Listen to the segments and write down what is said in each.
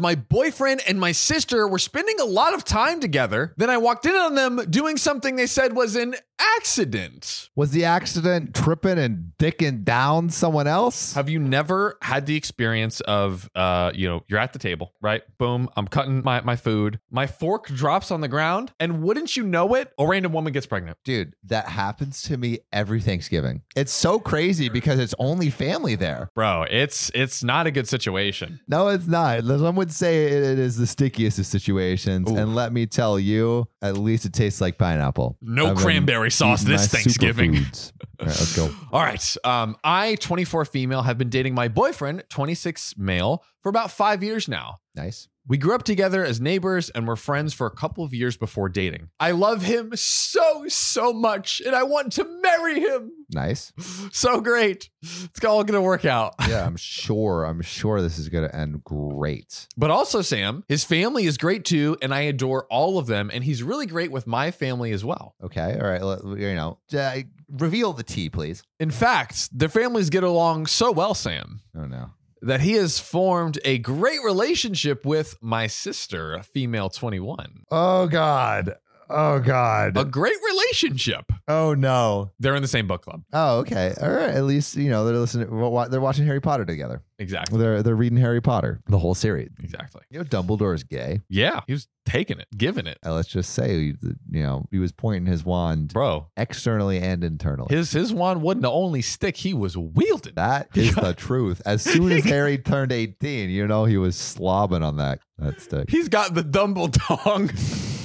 My boyfriend and my sister were spending a lot of time together. Then I walked in on them doing something they said was an accident. Was the accident tripping and dicking down someone else? Have you never had the experience of, uh, you know, you're at the table, right? Boom, I'm cutting my, my food. My fork drops on the ground, and wouldn't you know it, a random woman gets pregnant. Dude, that happens to me every Thanksgiving. It's so crazy because it's only family there. Bro, it's it's not a good situation. No, it's not. Some would say it is the stickiest of situations. Ooh. And let me tell you, at least it tastes like pineapple. No I've been cranberry sauce eating this Thanksgiving. superfoods. All right, let's go. All right. Um, I, 24 female, have been dating my boyfriend, 26 male, for about five years now. Nice. We grew up together as neighbors and were friends for a couple of years before dating. I love him so, so much, and I want to marry him. Nice. So great. It's all going to work out. Yeah, I'm sure. I'm sure this is going to end great. But also, Sam, his family is great too, and I adore all of them, and he's really great with my family as well. Okay. All right. let- You know, uh, reveal the tea, please. In fact, their families get along so well, Sam. Oh, no. That he has formed a great relationship with my sister, a female 21. Oh, God. Oh, God. A great relationship. Oh, no. They're in the same book club. Oh, okay. All right. At least, you know, they're listening. They're watching Harry Potter together. Exactly. They're, they're reading Harry Potter, the whole series. Exactly. You know, Dumbledore is gay. Yeah, he was taking it, giving it. Uh, let's just say, you know, he was pointing his wand Bro, externally and internally. his his wand wasn't the only stick he was wielding. That is the truth. As soon as Harry turned 18, you know he was slobbing on that, that stick. He's got the Dumbledong.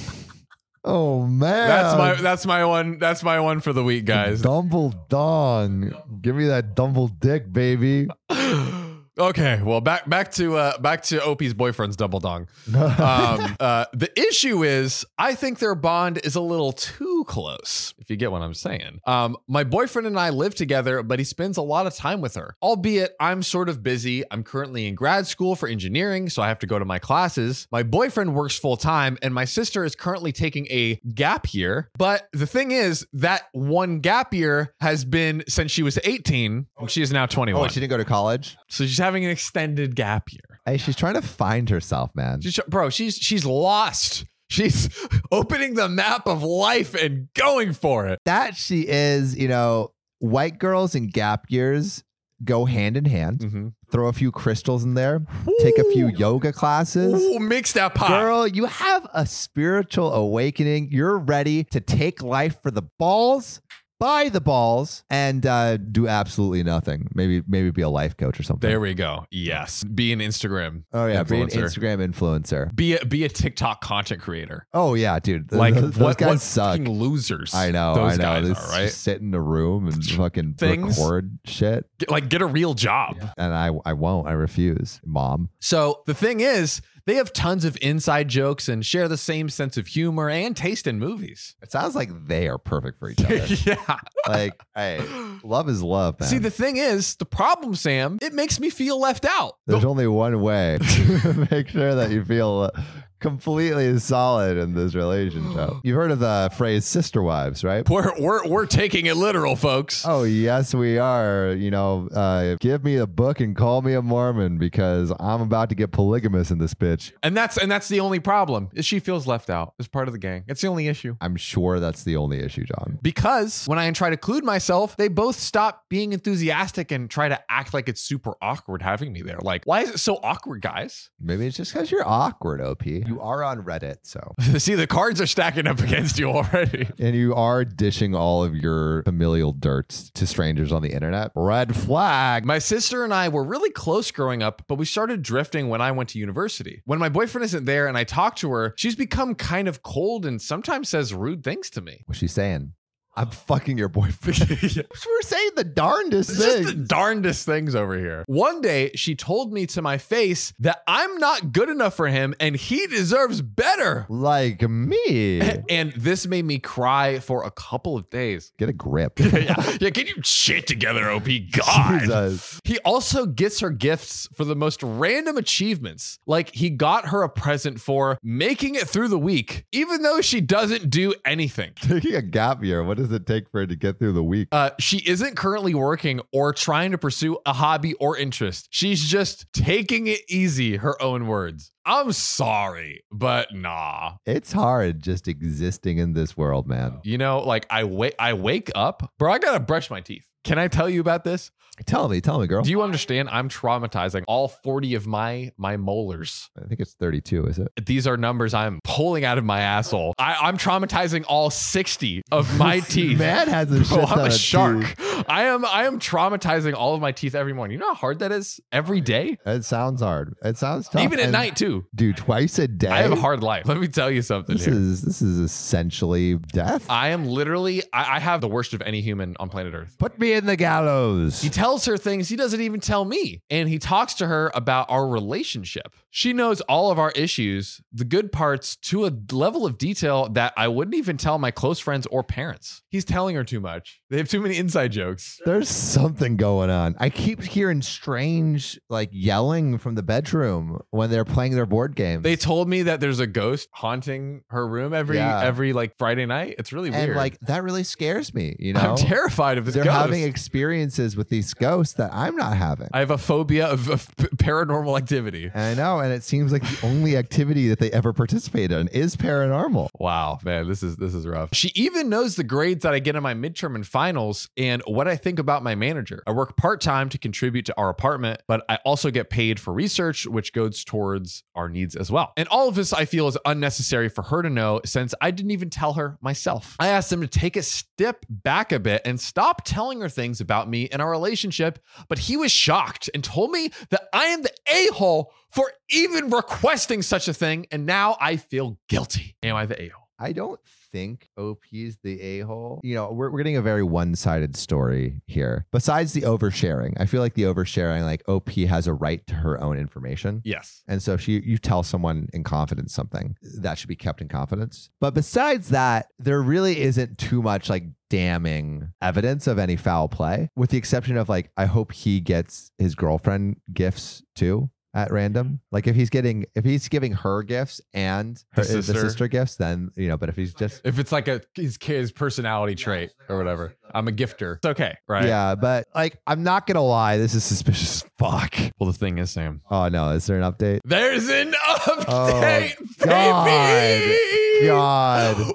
Oh man. that's my that's my one that's my one for the week, guys. Dumbledong. Give me that Dumble dick, baby. okay, well back back to uh back to OP's boyfriend's Dumbledong. um, uh, the issue is, I think their bond is a little too close, if you get what I'm saying. Um, my boyfriend and I live together, but he spends a lot of time with her. Albeit I'm sort of busy. I'm currently in grad school for engineering, so I have to go to my classes. My boyfriend works full time, and my sister is currently taking a gap year. But the thing is, that one gap year has been since she was 18, and she is now 21. oh, she didn't go to college? so she's having an extended gap year. Hey, she's trying to find herself, man. She's, bro, she's she's lost. She's opening the map of life and going for it. that she is, you know, white girls and gap years go hand in hand. Mm-hmm. Throw a few crystals in there, take a few yoga classes. Ooh, mix that pot. Girl, you have a spiritual awakening. You're ready to take life for the balls, buy the balls, and uh, do absolutely nothing. Maybe maybe be a life coach or something. There we go. Yes, be an Instagram. oh yeah, be an. Instagram influencer. Be a be a TikTok content creator. Oh yeah, dude. Like those, those what, guys what suck. fucking losers. I know, Those I know. guys are right. sit in a room and fucking Things. record shit, Get- like get a real job. and I I won't. I refuse, mom. So the thing is, they have tons of inside jokes and share the same sense of humor and taste in movies. It sounds like they are perfect for each other. yeah. like, hey, love is love, man. See, the thing is, the problem, Sam, it makes me feel left out. There's only one way to make sure that you feel completely solid in this relationship. You've heard of the phrase sister wives, right? We're, we're, we're taking it literal, folks. Oh, yes, we are. You know, uh, give me a book and call me a Mormon because I'm about to get polygamous in this bitch. And that's and that's the only problem is she feels left out as part of the gang. It's the only issue. I'm sure that's the only issue, John. Because when I try to include myself, they both stop being enthusiastic and try to act like it's super awkward having me there. Like, why is it so awkward, guys? Maybe it's just because you're awkward, OP. You are on Reddit, so. See, the cards are stacking up against you already. And you are dishing all of your familial dirt to strangers on the internet. Red flag. My sister and I were really close growing up, but we started drifting when I went to university. When my boyfriend isn't there and I talk to her, she's become kind of cold and sometimes says rude things to me. What's she saying? I'm fucking your boyfriend. We're saying the darndest It's just the darndest things over here. One day, she told me to my face that I'm not good enough for him and he deserves better. like me. And this made me cry for a couple of days. Get a grip. yeah, yeah, get your shit together, OP. God. Jesus. He also gets her gifts for the most random achievements. Like he got her a present for making it through the week, even though she doesn't do anything. Taking a gap year, what does it take for her to get through the week? Uh, she isn't currently working or trying to pursue a hobby or interest. She's just taking it easy, her own words. I'm sorry, but nah. It's hard just existing in this world, man. You know, like I wake I wake up, bro. I gotta brush my teeth. Can I tell you about this? Tell me, tell me, girl. Do you understand? I'm traumatizing all 40 of my my molars. I think it's 32, is it? These are numbers I'm pulling out of my asshole. I, I'm traumatizing all 60 of my teeth. Man has a Bro, I'm a shark. teeth. I am I am traumatizing all of my teeth every morning. You know how hard that is every day? It sounds hard. It sounds tough. Even at And, night too. dude. Twice a day. I have a hard life. Let me tell you something This here. is this is essentially death. I am literally I, I have the worst of any human on planet Earth. Put me in the gallows. He tells her things he doesn't even tell me. And he talks to her about our relationship. She knows all of our issues, the good parts, to a level of detail that I wouldn't even tell my close friends or parents. He's telling her too much. They have too many inside jokes. There's something going on. I keep hearing strange like yelling from the bedroom when they're playing their board game. They told me that there's a ghost haunting her room every Yeah. every like Friday night. It's really and weird. like that really scares me. You know, I'm terrified of this they're ghost. having experiences with these ghosts that I'm not having. I have a phobia of, of p- paranormal activity. and I know, and it seems like the only activity that they ever participate in is paranormal. Wow, man, this is this is rough. She even knows the grades that I get in my midterm and finals and what I think about my manager. I work part-time to contribute to our apartment, but I also get paid for research which goes towards our needs as well. And all of this I feel is unnecessary for her to know since I didn't even tell her myself. I asked them to take a step back a bit and stop telling her things about me and our relationship, but he was shocked and told me that I am the a-hole for even requesting such a thing and now I feel guilty. Am I the a-hole? I don't think OP's the a hole. You know, we're, we're getting a very one sided story here. Besides the oversharing, I feel like the oversharing, like OP has a right to her own information. Yes. And so if you, you tell someone in confidence something, that should be kept in confidence. But besides that, there really isn't too much like damning evidence of any foul play, with the exception of like, I hope he gets his girlfriend gifts too at random. Like if he's getting, if he's giving her gifts and her, The the, sister. sister. gifts, then, you know, but if he's just, If it's like a his kid's personality trait or whatever, I'm a gifter. It's okay, right? yeah, but like, I'm not going to lie, this is suspicious as fuck. Well, the thing is, Sam, Oh no, is there an update? there's an update, oh, God. baby. God. Woo-hoo-hoo.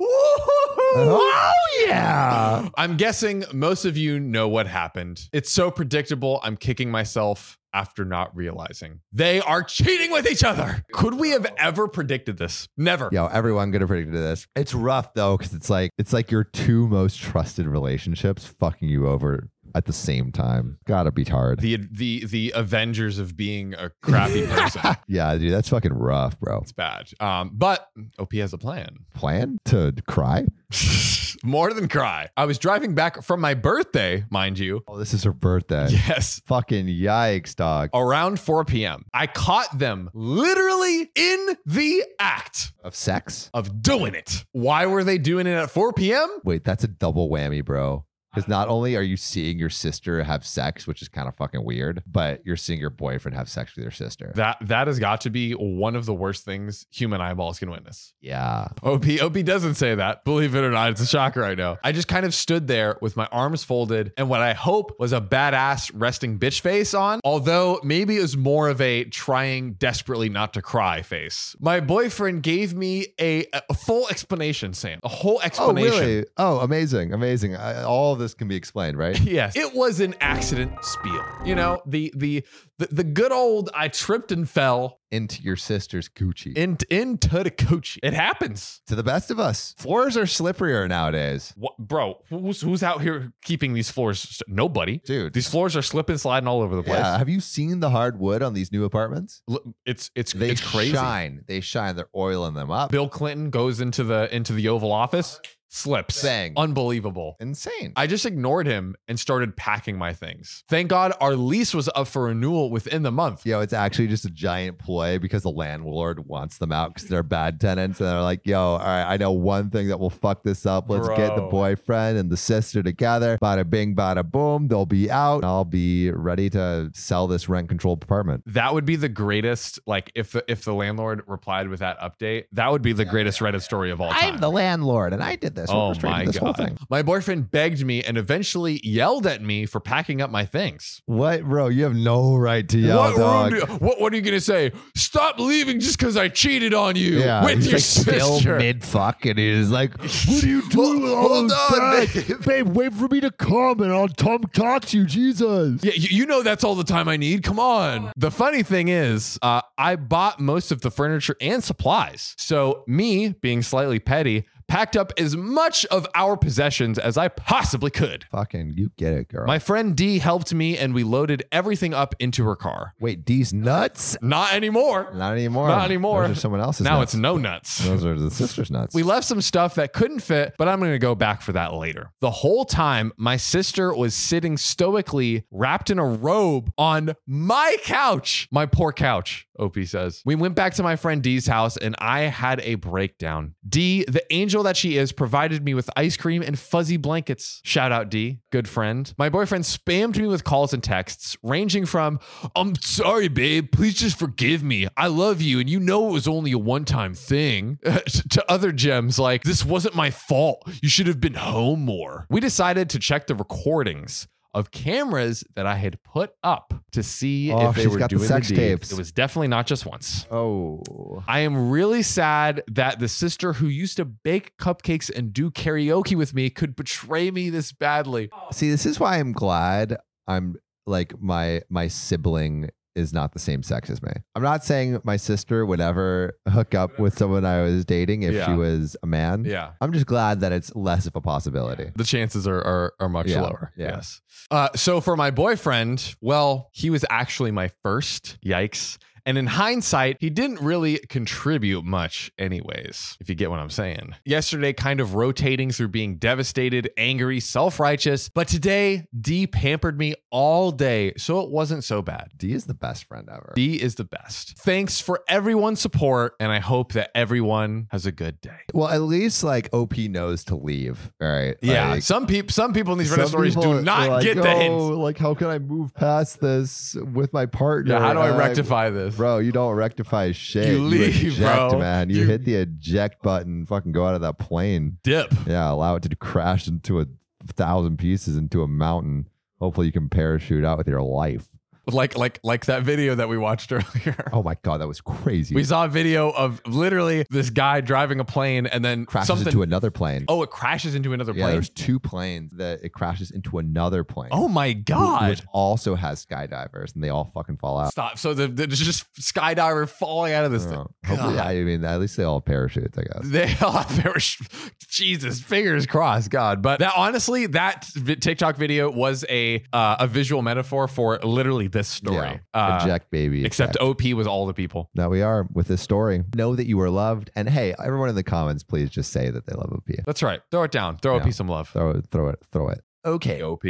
Oh yeah. I'm guessing most of you know what happened. It's so predictable. I'm kicking myself after not realizing they are cheating with each other. Could we have ever predicted this? Never. Yo, everyone gonna predict this. It's rough though, because it's like it's like your two most trusted relationships fucking you over at the same time. Gotta be hard. The the the Avengers of being a crappy person. yeah, dude, that's fucking rough, bro. It's bad. Um, but OP has a plan. Plan to cry? More than cry. I was driving back from my birthday, mind you. Oh, this is her birthday. Yes. Fucking yikes, dog. Around 4 p.m. I caught them literally in the act Of sex? of doing it. Why were they doing it at 4 p.m.? Wait, that's a double whammy, bro. Because not only are you seeing your sister have sex, which is kind of fucking weird, but you're seeing your boyfriend have sex with your sister. That that has got to be one of the worst things human eyeballs can witness. yeah. OP OP doesn't say that. Believe it or not, it's a shocker I know. I just kind of stood there with my arms folded and what I hope was a badass resting bitch face on, although maybe it was more of a trying desperately not to cry face. My boyfriend gave me a, a full explanation, Sam. A whole explanation. Oh, really? Oh, amazing. Amazing. I, all of this can be explained, right? Yes, it was an accident spiel. You know, the the the, the good old I tripped and fell Into your sister's Gucci. in, into the coach. It happens. to the best of us. Floors are slipperier nowadays. What, bro, who's who's out here keeping these floors? Nobody. Dude. These floors are slipping, sliding all over the place. Yeah. Have you seen the hardwood on these new apartments? It's it's They it's crazy. shine. They shine. They're oiling them up. Bill Clinton goes into the into the Oval Office, slips. Bang. Unbelievable. Insane. I just ignored him and started packing my things. Thank God our lease was up for renewal within the month. Yo, it's actually just a giant ploy because the landlord wants them out because they're bad tenants. And they're like, yo, all right, I know one thing that will fuck this up. Let's get the boyfriend and the sister together. Bada bing, bada boom. They'll be out. I'll be ready to sell this rent controlled apartment. That would be the greatest. Like if the, if the landlord replied with that update, that would be the greatest Reddit story of all time. I'm the landlord and I did this. Oh orchestrated my this whole god. thing. My boyfriend begged me and eventually yelled at me for packing up my things. What, bro? You have no right to yell, what, dog. what what are you gonna say? Stop leaving just because I cheated on you yeah, with your like still sister. mid fuck, and he's like, "What are you doing? with all Hold those on, babe. babe. Wait for me to come, and I'll come talk to you, Jesus." Yeah, you, you know that's all the time I need. Come on. The funny thing is, uh, I bought most of the furniture and supplies. So, me being slightly petty, packed up as much of our possessions as I possibly could. Fucking, you get it, girl. My friend D helped me and we loaded everything up into her car. Wait, D's nuts? Not anymore. Not anymore. Not anymore. Those are someone else's. now nuts. it's no nuts. Those are the sister's nuts. We left some stuff that couldn't fit, but I'm going to go back for that later. The whole time, my sister was sitting stoically wrapped in a robe on my couch. My poor couch, OP says. We went back to my friend D's house and I had a breakdown. D, the angel that she is, provided me with ice cream and fuzzy blankets. Shout out D, good friend. My boyfriend spammed me with calls and texts, ranging from, I'm sorry, babe, please just forgive me. I love you, and you know it was only a one time thing, to other gems like, this wasn't my fault. You should have been home more. We decided to check the recordings of cameras that I had put up to see Oh, if they were got the doing sex deed. tapes. It was definitely not just once. oh, I am really sad that the sister who used to bake cupcakes and do karaoke with me could betray me this badly. see, this is why I'm glad I'm like my my sibling is not the same sex as me. I'm not saying my sister would ever hook up with someone I was dating if she was a man. Yeah. I'm just glad that it's less of a possibility. The chances are are, are much Yeah, lower. yeah. Yes. Uh, so for my boyfriend, well, he was actually my first. Yikes. And in hindsight, he didn't really contribute much, anyways, if you get what I'm saying. Yesterday, kind of rotating through being devastated, angry, self righteous. But today, D pampered me all day, so it wasn't so bad. D is the best friend ever. D is the best. Thanks for everyone's support, and I hope that everyone has a good day. well, at least like OP knows to leave. right? Yeah, Like, some people, some people in these Reddit stories do not like, get the "Oh, hint. Like, how can I move past this with my partner? Yeah, how do I Uh, rectify this? Bro, you don't rectify shit. You leave, eject, bro. man. You, You- hit the eject button. Fucking go out of that plane. Dip. Yeah, allow it to crash into a thousand pieces into a mountain. Hopefully, you can parachute out with your life. Like like like that video that we watched earlier. Oh my god, that was crazy. We saw a video of literally this guy driving a plane and then crashes something. into another plane. oh, it crashes into another yeah, plane. there's two planes that it crashes into another plane. Oh my god! Which also has skydivers, and they all fucking fall out. Stop. So the, the- there's just skydiver falling out of this thing. Oh, hopefully, God. I mean, at least they all parachutes, I guess. They all their Jesus, fingers crossed, God. But that honestly, that TikTok video was a uh, a visual metaphor for literally this story. Yeah. Uh, Eject, baby. except eject. OP was all the people. Now we are with this story. Know that you are loved, and hey, everyone in the comments, please just say that they love OP. That's right. Throw it down. Throw Yeah. OP some love. Throw it, throw it, throw it. Okay. OP.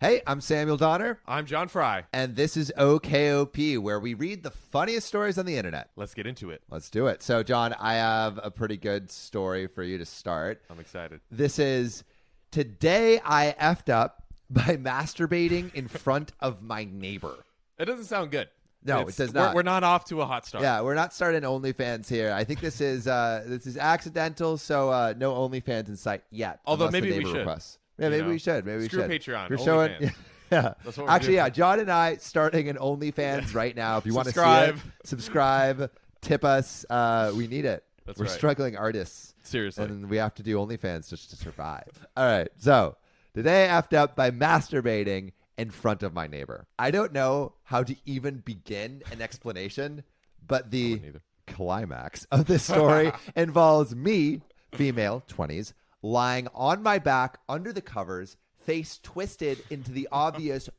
Hey, I'm Samuel Donner, I'm John Frye. and this is OKOP, where we read the funniest stories on the internet. Let's get into it. Let's do it. So, John, I have a pretty good story for you to start. I'm excited. This is today I effed up by masturbating in front of my neighbor. It doesn't sound good. No, It's- it does we're- not. We're, not off to a hot start. Yeah, we're not starting OnlyFans here. I think this is uh, this is accidental, so uh, no OnlyFans in sight yet. Although maybe we should, requests. Yeah, maybe know? we should. Maybe Screw we should. Patreon, We're showing. Yeah, That's what we're actually, doing. yeah. John and I starting an OnlyFans right now. If you want to Subscribe. subscribe, tip us. Uh, we need it. That's we're right. struggling artists, Seriously. and we have to do OnlyFans just to survive. All right, so today I effed up by masturbating in front of my neighbor. I don't know how to even begin an explanation, but the climax of this story involves me, female, 20s, lying on my back under the covers, face twisted into the obvious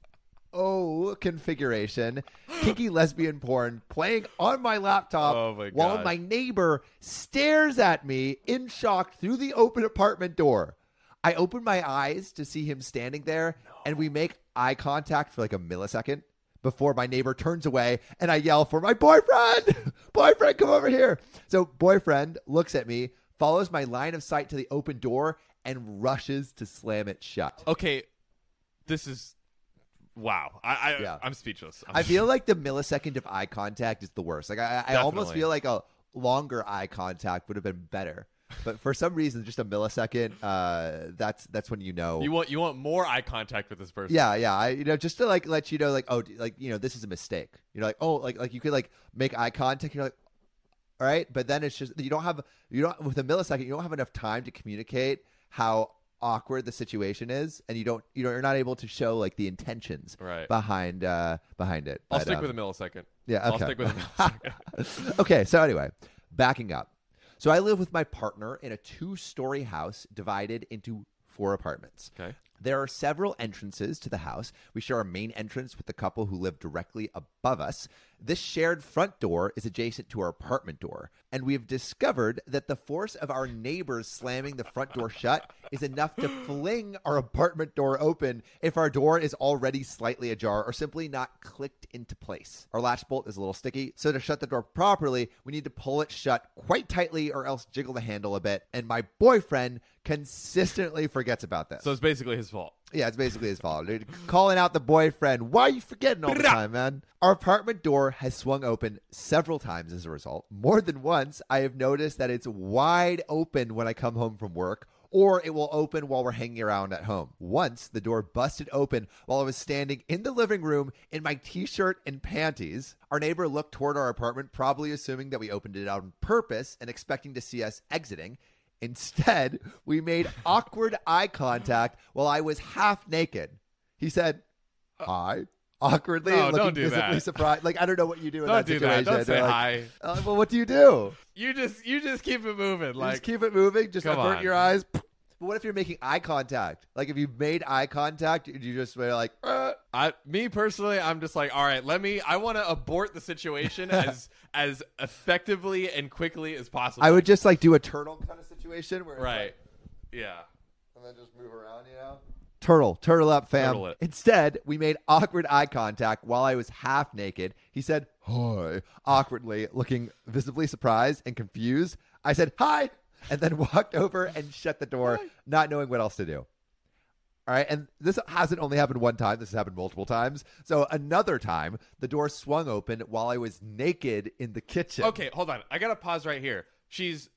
O configuration, kinky lesbian porn playing on my laptop Oh my while my neighbor stares at me in shock through the open apartment door. I open my eyes to see him standing there, and we make eye contact for like a millisecond before my neighbor turns away and I yell for my boyfriend. boyfriend, come over here. So, boyfriend looks at me, follows my line of sight to the open door, and rushes to slam it shut. okay, this is wow. I, I Yeah. I'm speechless. I'm I feel like the millisecond of eye contact is the worst. Like, I, I almost feel like a longer eye contact would have been better. But for some reason, just a millisecond, uh, that's that's when you know. You want you want more eye contact with this person. yeah, yeah. I you know just to like let you know like oh like you know this is a mistake. You're like oh like like you could like make eye contact. You're like all right, but then it's just you don't have you don't with a millisecond you don't have enough time to communicate how awkward the situation is, and you don't you know you're not able to show like the intentions Right. behind uh behind it. I'll But, stick um, with a millisecond. yeah, I'll stick with a millisecond. okay, so anyway, backing up. So I live with my partner in a two story house divided into four apartments. Okay. There are several entrances to the house. We share a main entrance with the couple who live directly above us. This shared front door is adjacent to our apartment door, and we have discovered that the force of our neighbors slamming the front door shut is enough to fling our apartment door open if our door is already slightly ajar or simply not clicked into place. Our latch bolt is a little sticky, so to shut the door properly, we need to pull it shut quite tightly or else jiggle the handle a bit, and my boyfriend consistently forgets about this. so it's basically his fault. Yeah, it's basically his fault. Dude, calling out the boyfriend. Why are you forgetting all the time, man? Our apartment door has swung open several times as a result. More than once, I have noticed that it's wide open when I come home from work, or it will open while we're hanging around at home. Once, the door busted open while I was standing in the living room in my t shirt and panties. Our neighbor looked toward our apartment, probably assuming that we opened it on purpose and expecting to see us exiting. Instead, we made awkward eye contact while I was half naked. He said, "Hi." Awkwardly, No, looking don't do visibly that. surprised. Like I don't know what you do in Don't that do situation. that. Don't say like, hi. Uh, well, what do you do? You just you just keep it moving. You Like just keep it moving. Just avert on. your eyes. But what if you're making eye contact? Like if you've made eye contact, you just were like, uh, I, me personally, I'm just like, all right, let me. I want to abort the situation as as effectively and quickly as possible. I would just like do a turtle kind of situation where right. like- Yeah. and then just move around, you know? Turtle, turtle up, fam. Turtle. Instead, we made awkward eye contact while I was half naked. He said, hi, awkwardly, looking visibly surprised and confused. I said, hi, and then walked over and shut the door, not knowing what else to do. All right. And this hasn't only happened one time, this has happened multiple times. So another time, the door swung open while I was naked in the kitchen. Okay, hold on. I gotta pause right here. She's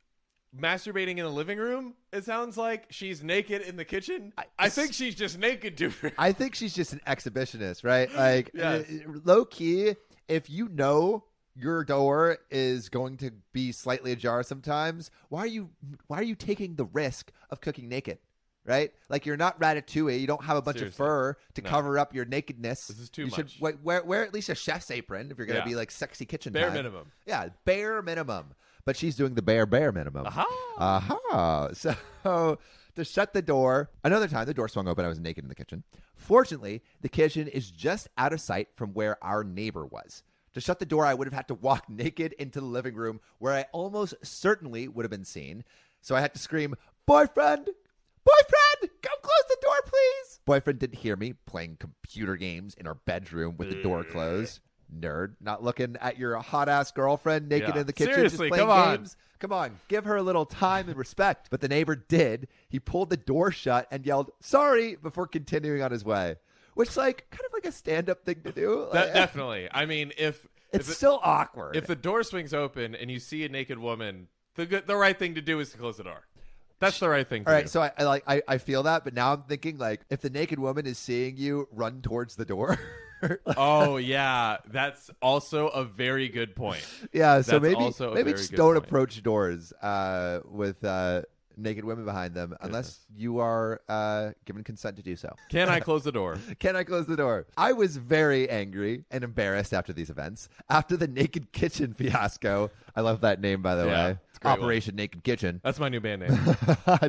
masturbating in the living room. It sounds like she's naked in the kitchen. I, think she's just naked, dude. I think she's just an exhibitionist, right? Like Yes. uh, low key, if you know your door is going to be slightly ajar sometimes, why are you why are you taking the risk of cooking naked? Right? Like you're not ratatouille. You don't have a bunch Seriously. of fur to No. cover up your nakedness. This is too you much. Should, wear, wear at least a chef's apron if you're going to Yeah. be like sexy kitchen Bare time. minimum. Yeah, bare minimum. But she's doing the bare bare minimum. Aha. Aha. So to shut the door, another time the door swung open. I was naked in the kitchen. Fortunately, the kitchen is just out of sight from where our neighbor was. To shut the door, I would have had to walk naked into the living room where I almost certainly would have been seen. So I had to scream, Boyfriend! Boyfriend! Come close the door, please! Boyfriend didn't hear me playing computer games in our bedroom with the door closed. Nerd, not looking at your hot ass girlfriend naked Yeah. in the kitchen Seriously, just playing come on. games. Come on, give her a little time and respect. But the neighbor did. He pulled the door shut and yelled, sorry, before continuing on his way. Which, like, kind of like a stand up thing to do. That Like, definitely. I mean, if it's if, it- still awkward. if the door swings open and you see a naked woman, the the right thing to do is to close the door. That's the right thing. To All right, do. so I, I like I, I feel that, but now I'm thinking like if the naked woman is seeing you run towards the door. oh yeah, that's also a very good point. yeah, so That's maybe maybe just don't point. approach doors uh, with uh, naked women behind them unless you are uh, given consent to do so. Can I close the door? Can I close the door? I was very angry and embarrassed after these events. After the Naked Kitchen fiasco, I love that name by the Yeah, way. a one. Operation Naked Kitchen. That's my new band name.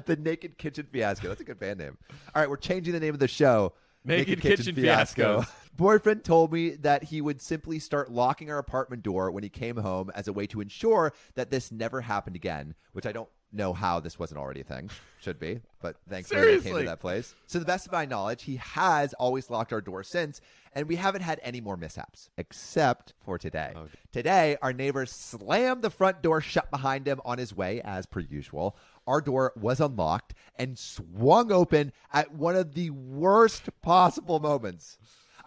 the Naked Kitchen Fiasco. That's a good band name. All right, we're changing the name of the show. Naked Kitchen Fiascos. Boyfriend told me that he would simply start locking our apartment door when he came home as a way to ensure that this never happened again, which I don't know how this wasn't already a thing. Should be, but thankfully they came to that place. So, to the best of my knowledge, he has always locked our door since, and we haven't had any more mishaps, except for today. Oh. Today, our neighbor slammed the front door shut behind him on his way, as per usual. Our door was unlocked and swung open at one of the worst possible moments.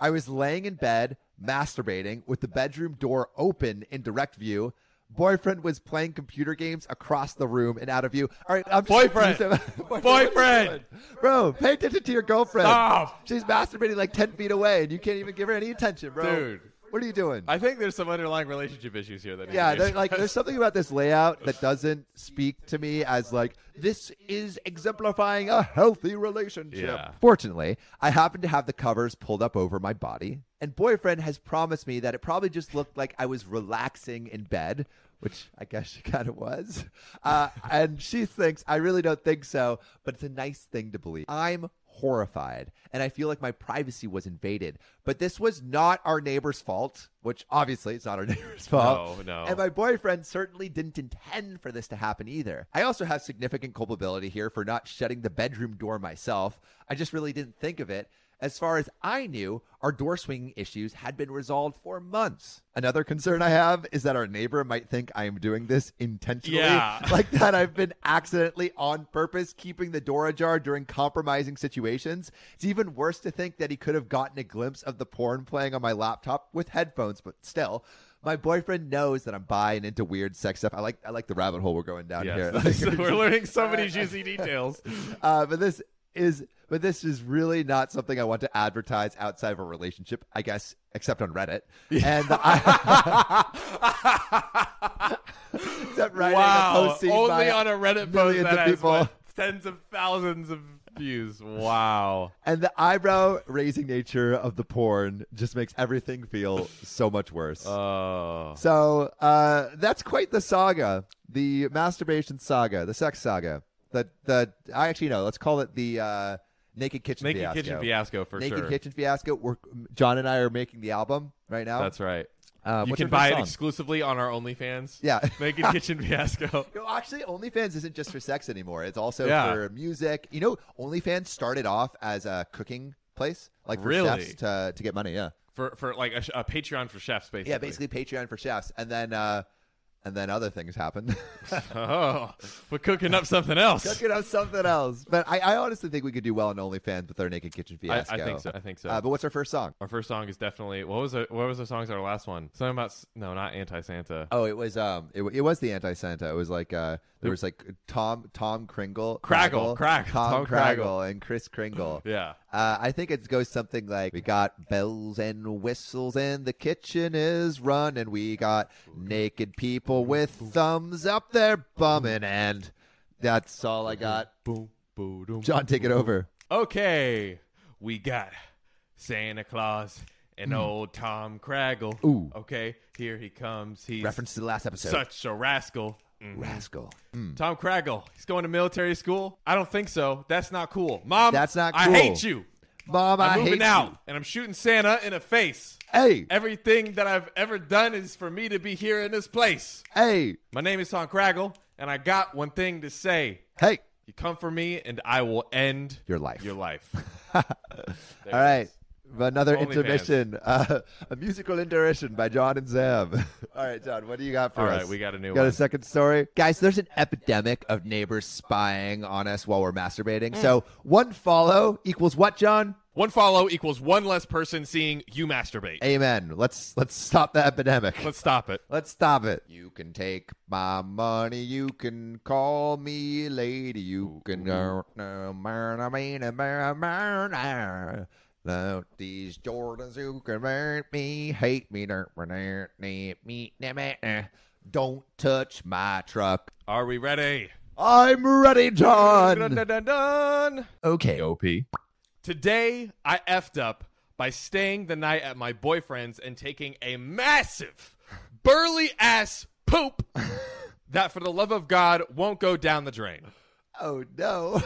I was laying in bed, masturbating, with the bedroom door open in direct view. Boyfriend was playing computer games across the room and out of view. All right, I'm just Boyfriend. confused about- what are you Boyfriend. bro. Pay attention to your girlfriend. Stop. She's masturbating like ten feet away, and you can't even give her any attention, bro. Dude. What are you doing? I think there's some underlying relationship issues here that yeah, to there- like there's something about this layout that doesn't speak to me as like this is exemplifying a healthy relationship. Yeah. Fortunately, I happen to have the covers pulled up over my body, and boyfriend has promised me that it probably just looked like I was relaxing in bed, which I guess she kind of was. Uh, and she thinks I really don't think so, but it's a nice thing to believe. I'm horrified and I feel like my privacy was invaded. But this was not our neighbor's fault, which obviously it's not our neighbor's fault. No, no. And my boyfriend certainly didn't intend for this to happen either. I also have significant culpability here for not shutting the bedroom door myself. I just really didn't think of it. As far as I knew, our door swinging issues had been resolved for months. Another concern I have is that our neighbor might think I am doing this intentionally. Yeah. Like that I've been accidentally on purpose keeping the door ajar during compromising situations. It's even worse to think that he could have gotten a glimpse of the porn playing on my laptop with headphones, but still. My boyfriend knows that I'm buying into weird sex stuff. I like I like the rabbit hole we're going down here. Yes. We're learning so many juicy details. uh, but this is but this is really not something I want to advertise outside of a relationship, I guess, except on Reddit. And I, except writing a wow. post seen Only on a Reddit post that has people. what, tens of thousands of views. Wow. and the eyebrow raising nature of the porn just makes everything feel so much worse. Oh. So uh, that's quite the saga, the masturbation saga, the sex saga. The the I actually know. Let's call it the uh, naked kitchen Naked fiasco. Kitchen Fiasco for naked sure. kitchen fiasco. We're John and I are making the album right now. That's right. uh, you can buy it song? exclusively on our OnlyFans. Yeah. Naked Kitchen Fiasco. No, actually, OnlyFans isn't just for sex anymore. It's also Yeah. for music. You know, OnlyFans started off as a cooking place, like for Really? chefs to to get money. Yeah, For for like a, a Patreon for chefs, basically. yeah, basically Patreon for chefs, and then uh, and then other things happened. Oh, we're cooking up something else. Cooking up something else. But I, I honestly think we could do well on OnlyFans with our naked kitchen I, fiasco. I think so. I think so. Uh, but what's our first song? our first song is definitely what was it? What was the songs? Our last one. Something about no, not anti Santa. Oh, it was um, it, it was the anti Santa. It was like uh, there was like Tom Tom Kringle, Craggle, Crag- Tom, Tom Craggle, Craggle. and Chris Kringle. Yeah. Uh, I think it goes something like, "We got bells and whistles, and the kitchen is running. We got naked people with thumbs up their bumming, and that's all I got." Boom, boom, boom. John, take it over. Okay, we got Santa Claus and old Tom Craggle. Ooh. Okay, here he comes. He's Reference to the last episode. such a rascal. Mhm. Rascal. Tom Craggle. He's going to military school. I don't think so. That's not cool. Mom, That's not I cool. hate you. Mom, I I'm moving hate out, you. and I'm shooting Santa in the face. Hey, Everything that I've ever done is for me to be here in this place. hey, My name is Tom Craggle, and I got one thing to say. hey. You come for me, and I will end Your life. Your life. All right. is. Another OnlyFans. intermission, uh, a musical intermission by John and Sam. All right, John, what do you got for All us? All right, we got a new one. got one. a second story, guys. There's an epidemic of neighbors spying on us while we're masturbating. So one follow equals what, John? One follow equals one less person seeing you masturbate. Amen. Let's let's stop the epidemic. Let's stop it. Let's stop it. You can take my money. You can call me lady. You can go. Now these Jordans who can hurt me, hate me, me, don't touch my truck. Are we ready? I'm ready, Dun, John. dun, dun, dun. Okay. OP. Today, I effed up by staying the night at my boyfriend's and taking a massive, burly ass poop that, for the love of God, won't go down the drain. Oh no.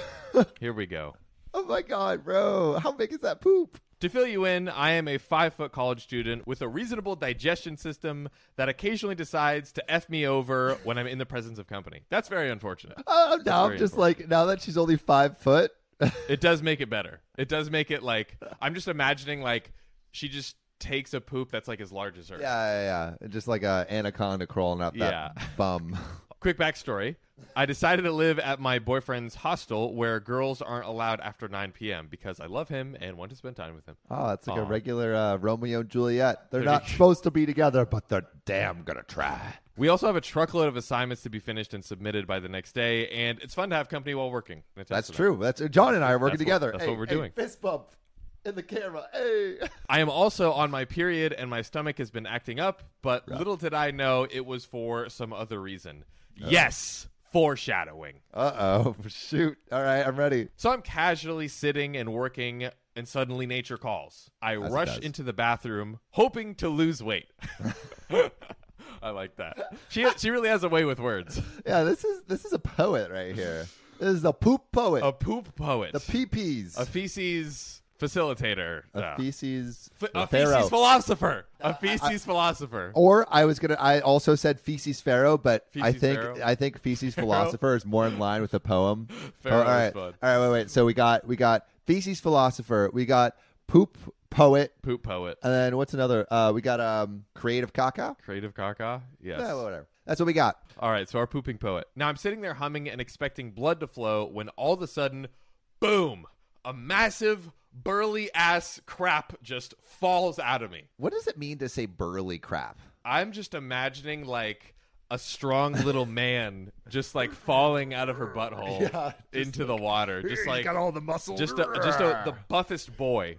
Here we go. Oh my God, bro. How big is that poop? To fill you in, I am a five foot college student with a reasonable digestion system that occasionally decides to F me over when I'm in the presence of company. That's very unfortunate. Uh, oh, now I'm very just like now that she's only five foot. It does make it better. It does make it like, I'm just imagining like she just takes a poop that's like as large as her. Yeah, yeah, yeah. Just like a anaconda crawling up that Yeah. bum. Quick backstory. I decided to live at my boyfriend's hostel where girls aren't allowed after 9 p.m. because I love him and want to spend time with him. Oh, it's like a regular uh, Romeo and Juliet. They're They're not just- supposed to be together, but they're damn gonna try. We also have a truckload of assignments to be finished and submitted by the next day, and it's fun to have company while working. Attest That's to that. true. That's John and I are working That's what- together. that's Hey, what we're hey, doing. Fist bump in the camera. Hey. I am also on my period, and my stomach has been acting up, but little did I know it was for some other reason. Yes, foreshadowing. Uh oh. Shoot. All right, I'm ready. So I'm casually sitting and working, and suddenly nature calls. I it rush does. into the bathroom, hoping to lose weight. I like that. She she really has a way with words. Yeah, this is this is a poet right here. This is the poop poet. A poop poet. the PPs. a feces facilitator. A No. feces. F- a pharaoh. feces philosopher. A feces philosopher. Or I was gonna. I also said feces pharaoh, but I think pharaoh? I think feces philosopher is more in line with the poem. Pharaoh Oh, all is right, fun. all right, wait, wait. So we got we got feces philosopher. We got poop poet, Poop poet. and then what's another? Uh, we got um creative caca. Creative caca. Yes. Yeah, whatever. That's what we got. All right, so our pooping poet. Now I'm sitting there humming and expecting blood to flow when all of a sudden, boom, a massive burly ass crap just falls out of me. What does it mean to say burly crap? I'm just imagining like a strong little man just like falling out of her butthole Yeah, into the water. Just like got all the muscles. just a, just a, the buffest boy.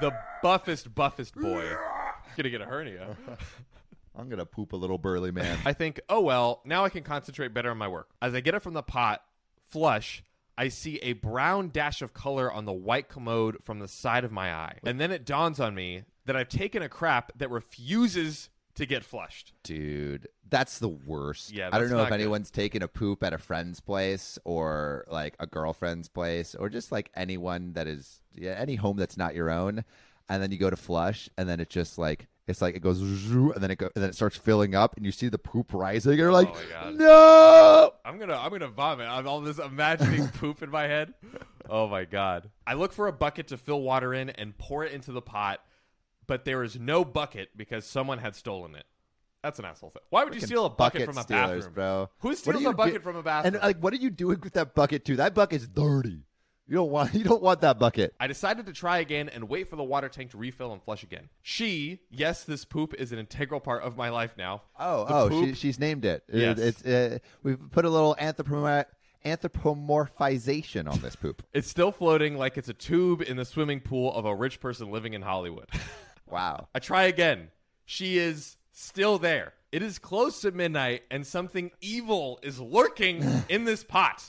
The buffest buffest boy. Gonna get a hernia. I'm gonna poop a little burly man. I think, oh well, now I can concentrate better on my work. As I get it from the pot, flush, I see a brown dash of color on the white commode from the side of my eye. And then it dawns on me that I've taken a crap that refuses to get flushed. Dude, that's the worst. Yeah, I don't know if good. anyone's taken a poop at a friend's place or like a girlfriend's place or just like anyone that is yeah, any home that's not your own, and then you go to flush and then it just like it's like it goes zzzz, and then it go, and then it starts filling up and you see the poop rising and you're oh like, Oh no. I'm gonna I'm gonna vomit. I'm all this imagining poop in my head. Oh my god. I look for a bucket to fill water in and pour it into the pot, but there is no bucket because someone had stolen it. That's an asshole thing. Why would you steal a bucket, from a stealers, bathroom, bro. Who What steals are you a bucket do- from a bathroom? And like, what are you doing with that bucket too? That bucket's dirty. You don't want you don't want that bucket. I decided to try again and wait for the water tank to refill and flush again. She, yes, this poop is an integral part of my life now. Oh, The oh, poop- she, she's named it. It- It's uh, we've put a little anthropomor- anthropomorphization on this poop. It's still floating like it's a tube in the swimming pool of a rich person living in Hollywood. Wow. I try again. She is still there. It is close to midnight, and something evil is lurking in this pot.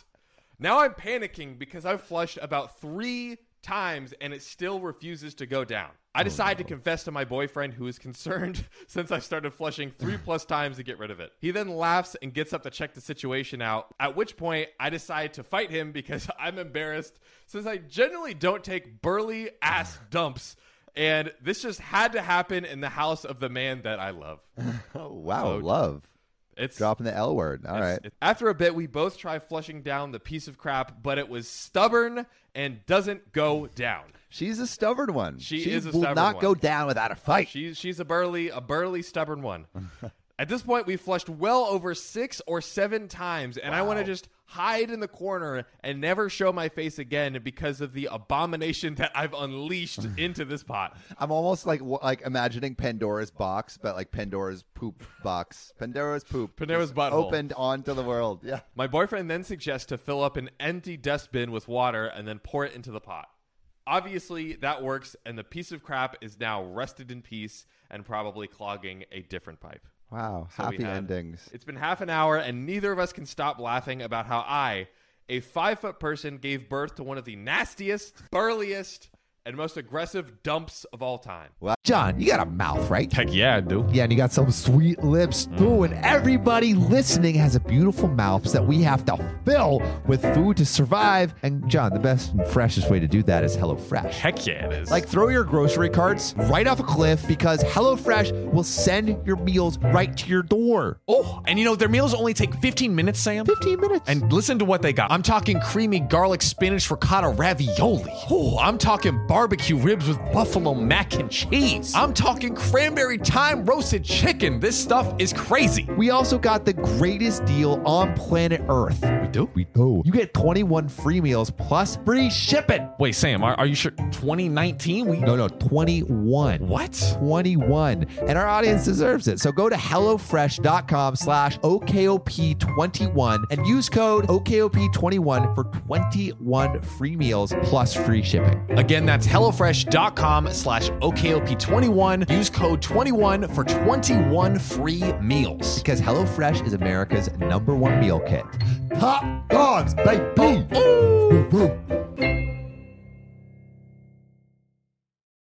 Now I'm panicking because I've flushed about three times and it still refuses to go down. I oh, decide to confess to my boyfriend, who is concerned since I started flushing three plus times to get rid of it. He then laughs and gets up to check the situation out, at which point I decide to fight him because I'm embarrassed since I generally don't take burly ass dumps. And this just had to happen in the house of the man that I love. Oh, wow. So- Love. It's Dropping the L word. All right. it's- After a bit, we both try flushing down the piece of crap, but it was stubborn and doesn't go down. She's a stubborn one. She she is a will not one. go down without a fight. She's she's a burly, a burly, stubborn one. At this point, we flushed well over six or seven times, and I want to just hide in the corner and never show my face again because of the abomination that I've unleashed into this pot. I'm almost like like imagining Pandora's box, but like Pandora's poop box. Pandora's poop. Pandora's butthole. opened onto the world. Yeah. My boyfriend then suggests to fill up an empty dustbin with water and then pour it into the pot. Obviously, that works, and the piece of crap is now rested in peace and probably clogging a different pipe. Wow. So Happy endings. It's been half an hour, and neither of us can stop laughing about how I, a five foot person, gave birth to one of the nastiest, burliest, and most aggressive dumps of all time. Well, John, you got a mouth, right? Heck yeah, I do. Yeah, and you got some sweet lips too. Mm. And everybody listening has a beautiful mouth that we have to fill with food to survive. And John, the best and freshest way to do that is HelloFresh. Heck yeah, it is. Like throw your grocery carts right off a cliff because HelloFresh will send your meals right to your door. Oh, and you know, their meals only take 15 minutes, Sam. 15 minutes. And listen to what they got. I'm talking creamy garlic spinach ricotta ravioli. Oh, I'm talking barbecue ribs with buffalo mac and cheese. I'm talking cranberry thyme roasted chicken. This stuff is crazy. We also got the greatest deal on planet Earth. We do? We do. You get 21 free meals plus free shipping. Wait, Sam, are, are you sure? 2019? We No, no, 21. What? 21. And our audience deserves it. So go to HelloFresh.com slash OKOP21 and use code OKOP21 for 21 free meals plus free shipping. Again, that's HelloFresh.com slash OKOP21. Use code 21 for 21 free meals. Because HelloFresh is America's number one meal kit. Top dogs, baby!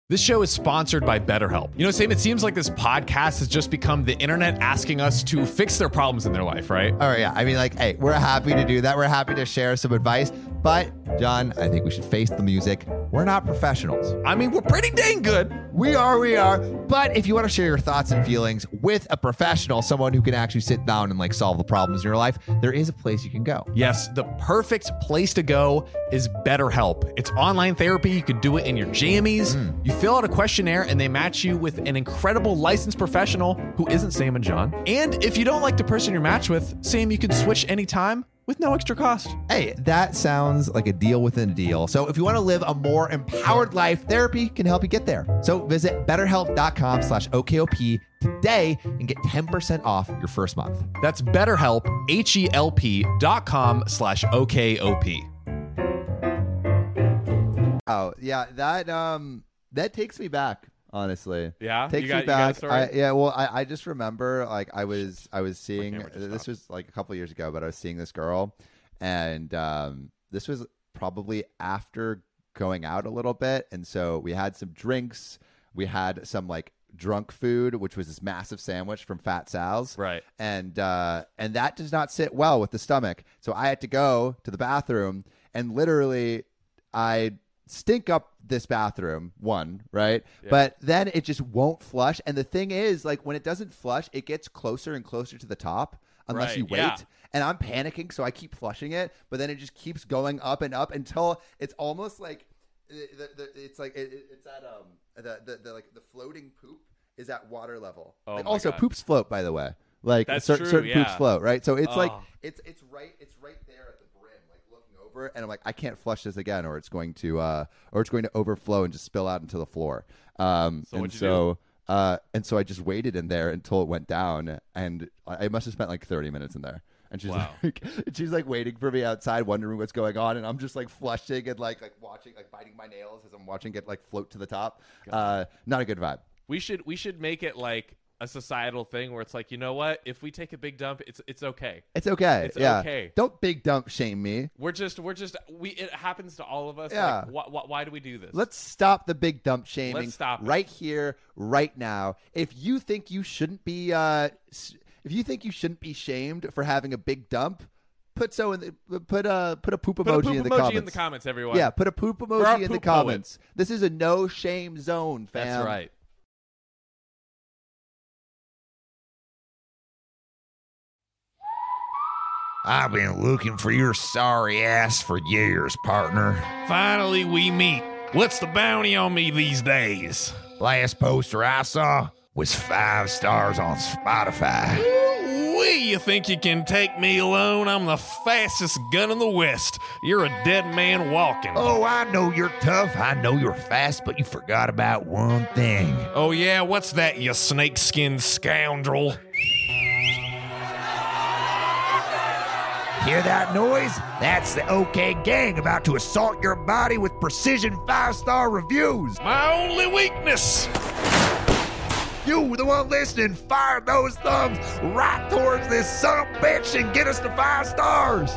This show is sponsored by BetterHelp. You know, Sam, it seems like this podcast has just become the internet asking us to fix their problems in their life, right? Oh, yeah. I mean, like, hey, we're happy to do that. We're happy to share some advice. But, John, I think we should face the music. We're not professionals. I mean, we're pretty dang good. We are, we are. But if you want to share your thoughts and feelings with a professional, someone who can actually sit down and like solve the problems in your life, there is a place you can go. Yes, the perfect place to go is BetterHelp. It's online therapy. You can do it in your jammies. Mm. You fill out a questionnaire and they match you with an incredible licensed professional who isn't Sam and John. And if you don't like the person you're matched with, Sam, you can switch anytime with no extra cost. Hey, that sounds like a deal within a deal. So if you want to live a more empowered life, therapy can help you get there. So visit betterhelp.com slash OKOP today and get 10% off your first month. That's BetterHelp, H-E-L-P dot com slash O-K-O-P. Oh, yeah, that um that takes me back, honestly. Yeah? takes got- me you got a back. I, yeah, well, I, I just remember like I was I was seeing this stopped. was like a couple years ago, but I was seeing this girl, and um, this was probably after going out a little bit, and so we had some drinks, we had some like drunk food, which was this massive sandwich from Fat Sal's, Right. and uh, and that does not sit well with the stomach. So I had to go to the bathroom, and literally, I stink up this bathroom. One right, but then it just won't flush. And the thing is, like when it doesn't flush, it gets closer and closer to the top unless Right, you wait. yeah. And I'm panicking, so I keep flushing it, but then it just keeps going up and up until it's almost like the, the, it's like it, it- it's at um the, the the like the floating poop is at water level. Oh Like, also, God. poops float, by the way. Like That's certain, true, certain poops float, right? So it's like Oh. it's it's right it's right there at the brim, like looking over, and I'm like, I can't flush this again, or it's going to uh or it's going to overflow and just spill out into the floor. Um, So and so uh, and so I just waited in there until it went down, and I I must have spent like 30 minutes in there. And she's Wow. like, she's like waiting for me outside, wondering what's going on, and I'm just like flushing and like like watching, like biting my nails as I'm watching it like float to the top. Uh, not a good vibe. We should we should make it like a societal thing where it's like, you know what? If we take a big dump, it's it's okay. It's okay. It's yeah. okay. Don't big dump shame me. We're just we're just we it happens to all of us. Yeah. Like, wh- wh- why do we do this? Let's stop the big dump shaming Let's stop it. right here, right now. If you think you shouldn't be, uh, if you think you shouldn't be shamed for having a big dump, put so in the put a put a poop Put emoji a poop in the emoji comments. in the comments, everyone. Yeah, put a poop emoji in the poop comments. This is a no shame zone, fam. that's right. I've been looking for your sorry ass for years, partner. Finally, we meet. What's the bounty on me these days? Last poster I saw was five stars on Spotify. Wee, you think you can take me alone? I'm the fastest gun in the West. You're a dead man walking. Oh, I know you're tough. I know you're fast, but you forgot about one thing. Oh, yeah? What's that, you snakeskin scoundrel? Hear that noise? That's the OK Gang about to assault your body with precision five star reviews. My only weakness. You, the one listening, fire those thumbs right towards this son of a bitch and get us to five stars.